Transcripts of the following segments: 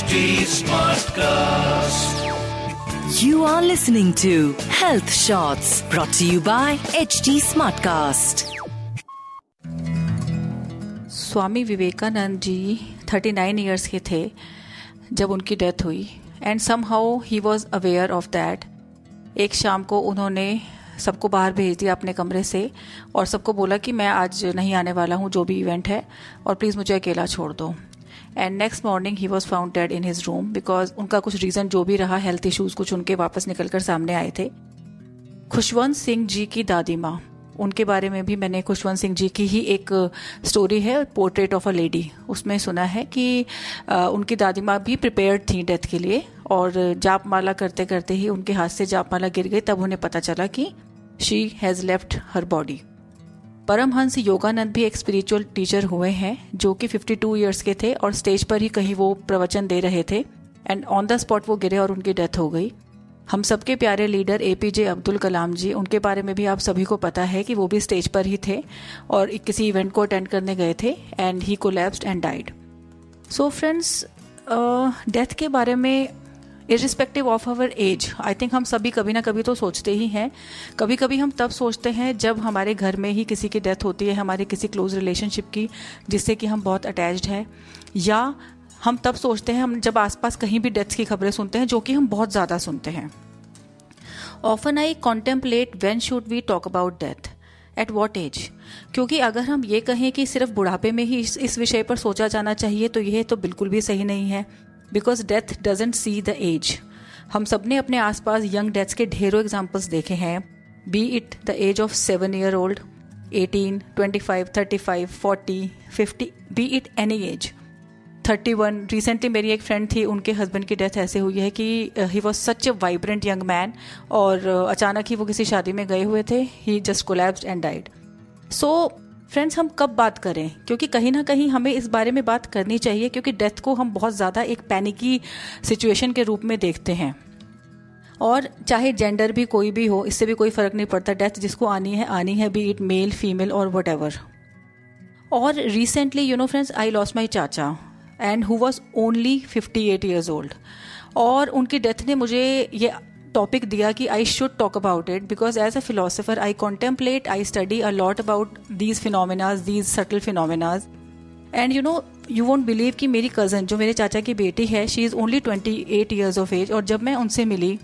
HT Smartcast. You are listening to Health Shots brought to you by HT Smartcast. Swami Vivekananda ji 39 years के थे जब उनकी death हुई and somehow he was aware of that एक शाम को उन्होंने सबको बाहर भेज दिया अपने कमरे से और सबको बोला कि मैं आज नहीं आने वाला हूँ जो भी इवेंट है और प्लीज़ मुझे अकेला छोड़ दो and next morning he was found dead in his room because उनका कुछ रीज़न जो भी रहा हेल्थ इशूज़ कुछ उनके वापस निकल कर सामने आए थे। खुशवंत सिंह जी की दादी माँ। उनके बारे में भी मैंने खुशवंत सिंह जी की ही एक स्टोरी है पोर्ट्रेट ऑफ़ अ लेडी उसमें सुना है कि उनकी दादी माँ भी प्रिपेयर्ड थी डेथ के लिए और जाप माला करते करते ही उनके हाथ से जाप माला गिर गई, तब उन्हें पता चला कि she has left her body Paramahansa Yogananda भी एक स्पिरिचुअल टीचर हुए हैं, जो कि 52 इयर्स के थे और स्टेज पर ही कहीं वो प्रवचन दे रहे थे। एंड ऑन द स्पॉट वो गिरे और उनकी डेथ हो गई। हम सबके प्यारे leader A P J Abdul Kalam ji, उनके बारे में भी आप सभी को पता है कि वो भी स्टेज पर ही थे और किसी इवेंट को अटेंड करने गए थे and he collapsed and died so friends death के बारे में irrespective of our age I think हम सभी कभी ना कभी तो सोचते ही हैं। कभी कभी हम तब सोचते हैं जब हमारे घर में ही किसी की डेथ होती है हमारे किसी क्लोज रिलेशनशिप की जिससे कि हम बहुत अटैच्ड हैं। या हम तब सोचते हैं हम जब आसपास कहीं भी डेथ्स की खबरें सुनते हैं जो कि हम बहुत ज़्यादा सुनते हैं। Often I contemplate when should we talk about death at what age क्योंकि अगर हम ये कहें कि सिर्फ़ बुढ़ापे में ही इस, इस विषय पर सोचा जाना चाहिए तो यह तो बिल्कुल भी सही नहीं है। Because death doesn't see the age हम सबने अपने आसपास यंग डेथ्स के ढेरों एग्जाम्पल्स देखे हैं। Be it the age of seven year old eighteen twenty five thirty five forty fifty be it any age thirty one recently मेरी एक फ्रेंड थी उनके हस्बैंड की डेथ ऐसे हुई है कि he was such a vibrant young man और uh, अचानक ही वो किसी शादी में गए हुए थे he just collapse and died so friends हम कब बात करें? क्योंकि कहीं ना कहीं हमें इस बारे में बात करनी चाहिए, क्योंकि डेथ को हम बहुत ज़्यादा एक पैनिकी सिचुएशन के रूप में देखते हैं। और चाहे जेंडर भी कोई भी हो, इससे भी कोई फ़र्क नहीं पड़ता। डेथ जिसको आनी है आनी है बी इट मेल फीमेल और वट और recently you know friends I lost my chacha and who was only fifty eight years old और उनकी डेथ ने मुझे ये टॉपिक दिया कि I should talk about it because as a philosopher I contemplate I study a lot about these phenomenas these subtle phenomenas and you know you won't believe कि मेरी cousin जो मेरे चाचा की बेटी है she is only twenty eight years of age और जब मैं उनसे मिली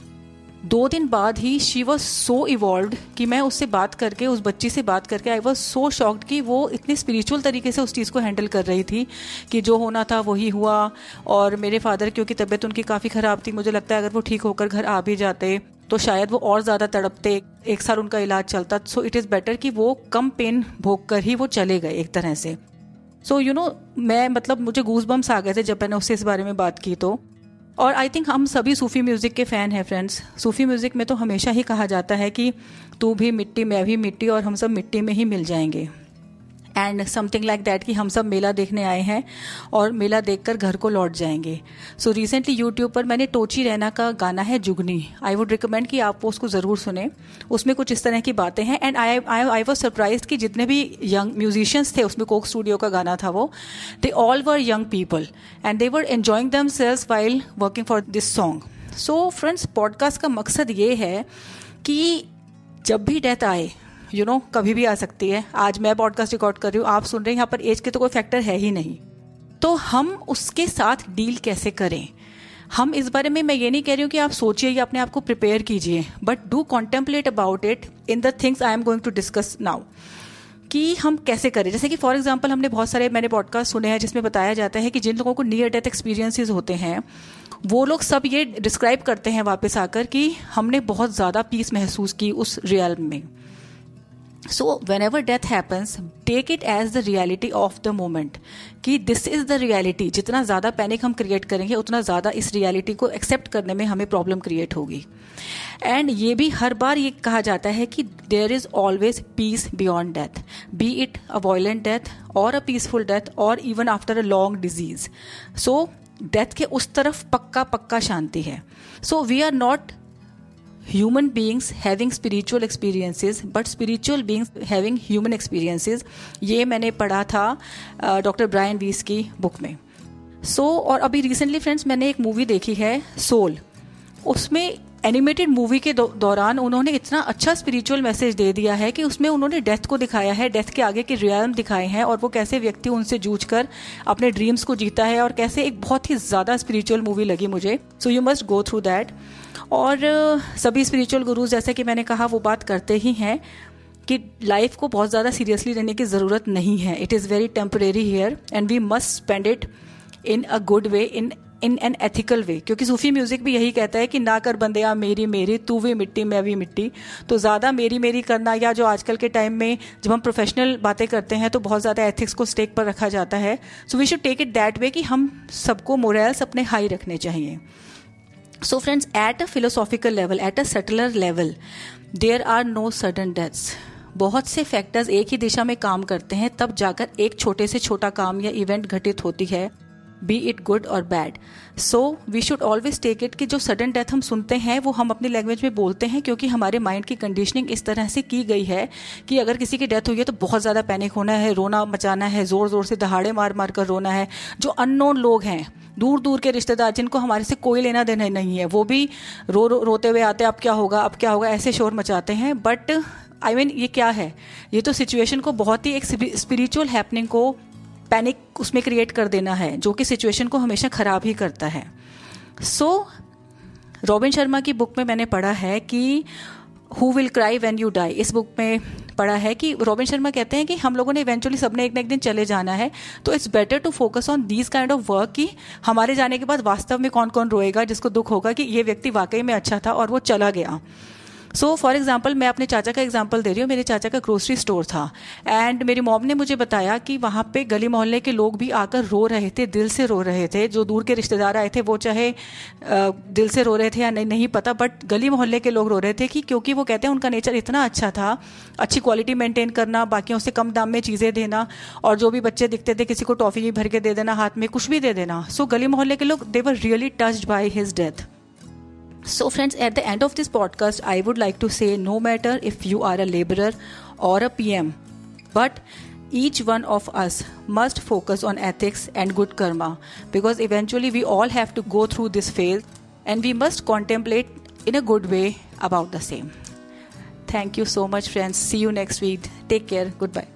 दो दिन बाद ही शी वॉज़ सो इवॉल्व कि मैं उससे बात करके, उस बच्ची से बात करके आई वॉज़ सो शॉक्ड कि वो इतनी स्पिरिचुअल तरीके से उस चीज़ को हैंडल कर रही थी कि जो होना था वही हुआ। और मेरे फादर क्योंकि तबीयत उनकी काफ़ी ख़राब थी, मुझे लगता है अगर वो ठीक होकर घर आ भी जाते तो शायद वो और ज़्यादा तड़पते, एक साल उनका इलाज चलता। सो इट इज़ बेटर कि वो कम पेन भोग कर ही वो चले गए एक तरह से। सो यू नो मैं मतलब मुझे गूज बम्स आ गए थे जब मैंने उससे इस बारे में बात की तो। और आई थिंक हम सभी सूफी म्यूज़िक के फ़ैन हैं फ्रेंड्स सूफी म्यूज़िक में तो हमेशा ही कहा जाता है कि तू भी मिट्टी, मैं भी मिट्टी और हम सब मिट्टी में ही मिल जाएँगे। एंड समथिंग लाइक दैट कि हम सब मेला देखने आए हैं और मेला देखकर घर को लौट जाएँगे। सो रिसेंटली यूट्यूब पर मैंने टोची रैना का गाना है जुगनी। आई वुड रिकमेंड कि आप उसको ज़रूर सुने। उसमें कुछ इस तरह की बातें हैं and I I was surprise कि जितने भी यंग म्यूजिशियंस थे उसमें कोक स्टूडियो का गाना था वो। They all were young people and they were enjoying themselves while working for this song so friends podcast का मकसद ये है कि जब भी डेथ आए यू you नो know, कभी भी आ सकती है। आज मैं पॉडकास्ट रिकॉर्ड कर रही हूँ आप सुन रहे हैं यहाँ पर एज के तो कोई फैक्टर है ही नहीं। तो हम उसके साथ डील कैसे करें? हम इस बारे में मैं ये नहीं कह रही हूँ कि आप सोचिए या अपने आप को प्रिपेयर कीजिए but do contemplate about it in the things I am going to discuss now कि हम कैसे करें। जैसे कि फॉर एग्ज़ाम्पल हमने बहुत सारे मैंने पॉडकास्ट सुने हैं जिसमें बताया जाता है कि जिन लोगों को नियर डेथ एक्सपीरियंसेस होते हैं वो लोग सब ये डिस्क्राइब करते हैं वापस आकर कि हमने बहुत ज़्यादा पीस महसूस की उस रियल में। So whenever death happens take it as the reality of the moment that this is the reality जितना ज़्यादा पैनिक हम क्रिएट करेंगे, उतना ज़्यादा इस रियलिटी को एक्सेप्ट करने में हमें प्रॉब्लम क्रिएट होगी। एंड ये भी हर बार ये कहा जाता है कि there is always peace beyond death be it a violent death और अ पीसफुल डेथ और even after a long disease so death के उस तरफ़ पक्का पक्का शांति है। So we are not human beings having spiritual experiences but spiritual beings having human experiences ये मैंने पढ़ा था डॉक्टर ब्रायन वीस की बुक में सो so, और अभी रिसेंटली फ्रेंड्स मैंने एक मूवी देखी है सोल उसमें एनिमेटेड मूवी के दौरान उन्होंने इतना अच्छा स्पिरिचुअल मैसेज दे दिया है कि उसमें उन्होंने डेथ को दिखाया है डेथ के आगे के रियल दिखाए हैं और वो कैसे व्यक्ति उनसे जूझ कर अपने ड्रीम्स को जीता है और कैसे एक बहुत ही ज़्यादा स्पिरिचुअल मूवी लगी मुझे। So you must go through that और सभी स्पिरिचुअल गुरुज जैसे कि मैंने कहा वो बात करते ही हैं कि लाइफ को बहुत ज़्यादा सीरियसली लेने की ज़रूरत नहीं है। It is very temporary here and we must spend it in a good way in in an ethical way क्योंकि सूफी म्यूज़िक भी यही कहता है कि ना कर बंदे आ मेरी मेरी, तू भी मिट्टी, मैं भी मिट्टी। तो ज़्यादा मेरी मेरी करना या जो आजकल के टाइम में जब हम प्रोफेशनल बातें करते हैं तो बहुत ज़्यादा एथिक्स को स्टेक पर रखा जाता है। So we should take it that way कि हम सबको मोरल्स अपने हाई रखने चाहिए। So friends at a philosophical level at a settler level there are no sudden deaths बहुत से फैक्टर्स एक ही दिशा में काम करते हैं, तब जाकर एक छोटे से छोटा काम या इवेंट घटित होती है। बी इट गुड और bad so we should always take it कि जो सडन डेथ हम सुनते हैं वो हम अपनी लैंग्वेज में बोलते हैं क्योंकि हमारे माइंड की कंडीशनिंग इस तरह से की गई है कि अगर किसी की डेथ हुई है तो बहुत ज़्यादा पैनिक होना है रोना मचाना है ज़ोर ज़ोर से दहाड़े मार मार कर रोना है। जो अननोन लोग हैं दूर दूर के रिश्तेदार जिनको हमारे से कोई लेना देना नहीं है वो भी रो, रो रोते हुए आते अब क्या होगा अब क्या होगा ऐसे शोर मचाते हैं। बट आई मीन ये क्या है? ये तो सिचुएशन को बहुत ही एक स्पिरिचुअल हैपनिंग को पैनिक उसमें क्रिएट कर देना है, जो कि सिचुएशन को हमेशा खराब ही करता है। सो रॉबिन शर्मा की बुक में मैंने पढ़ा है कि who will cry when you die इस बुक में पढ़ा है कि रॉबिन शर्मा कहते हैं कि हम लोगों ने इवेंचुअली सबने एक ना एक दिन चले जाना है तो it's better to focus on these kind of work कि हमारे जाने के बाद वास्तव में कौन कौन रोएगा, जिसको दुख होगा कि ये व्यक्ति वाकई में अच्छा था और वो चला गया। सो फॉर एग्ज़ाम्पल मैं अपने चाचा का एग्ज़ाम्पल दे रही हूँ। मेरे चाचा का ग्रोसरी स्टोर था। एंड मेरी मॉम ने मुझे बताया कि वहाँ पे गली मोहल्ले के लोग भी आकर रो रहे थे, दिल से रो रहे थे। जो दूर के रिश्तेदार आए थे, वो चाहे दिल से रो रहे थे या नहीं नहीं पता बट गली मोहल्ले के लोग रो रहे थे कि क्योंकि वो कहते हैं, उनका नेचर इतना अच्छा था। अच्छी क्वालिटी मेंटेन करना, बाकियों से कम दाम में चीज़ें देना, और जो भी बच्चे दिखते थे, किसी को टॉफ़ी भर के दे देना, हाथ में कुछ भी दे देना। सो गली मोहल्ले के लोग they were really touched by his death So, friends, at the end of this podcast, I would like to say no matter if you are a laborer or a PM, but each one of us must focus on ethics and good karma because eventually we all have to go through this phase and we must contemplate in a good way about the same. Thank you so much, friends. See you next week. Take care. Goodbye.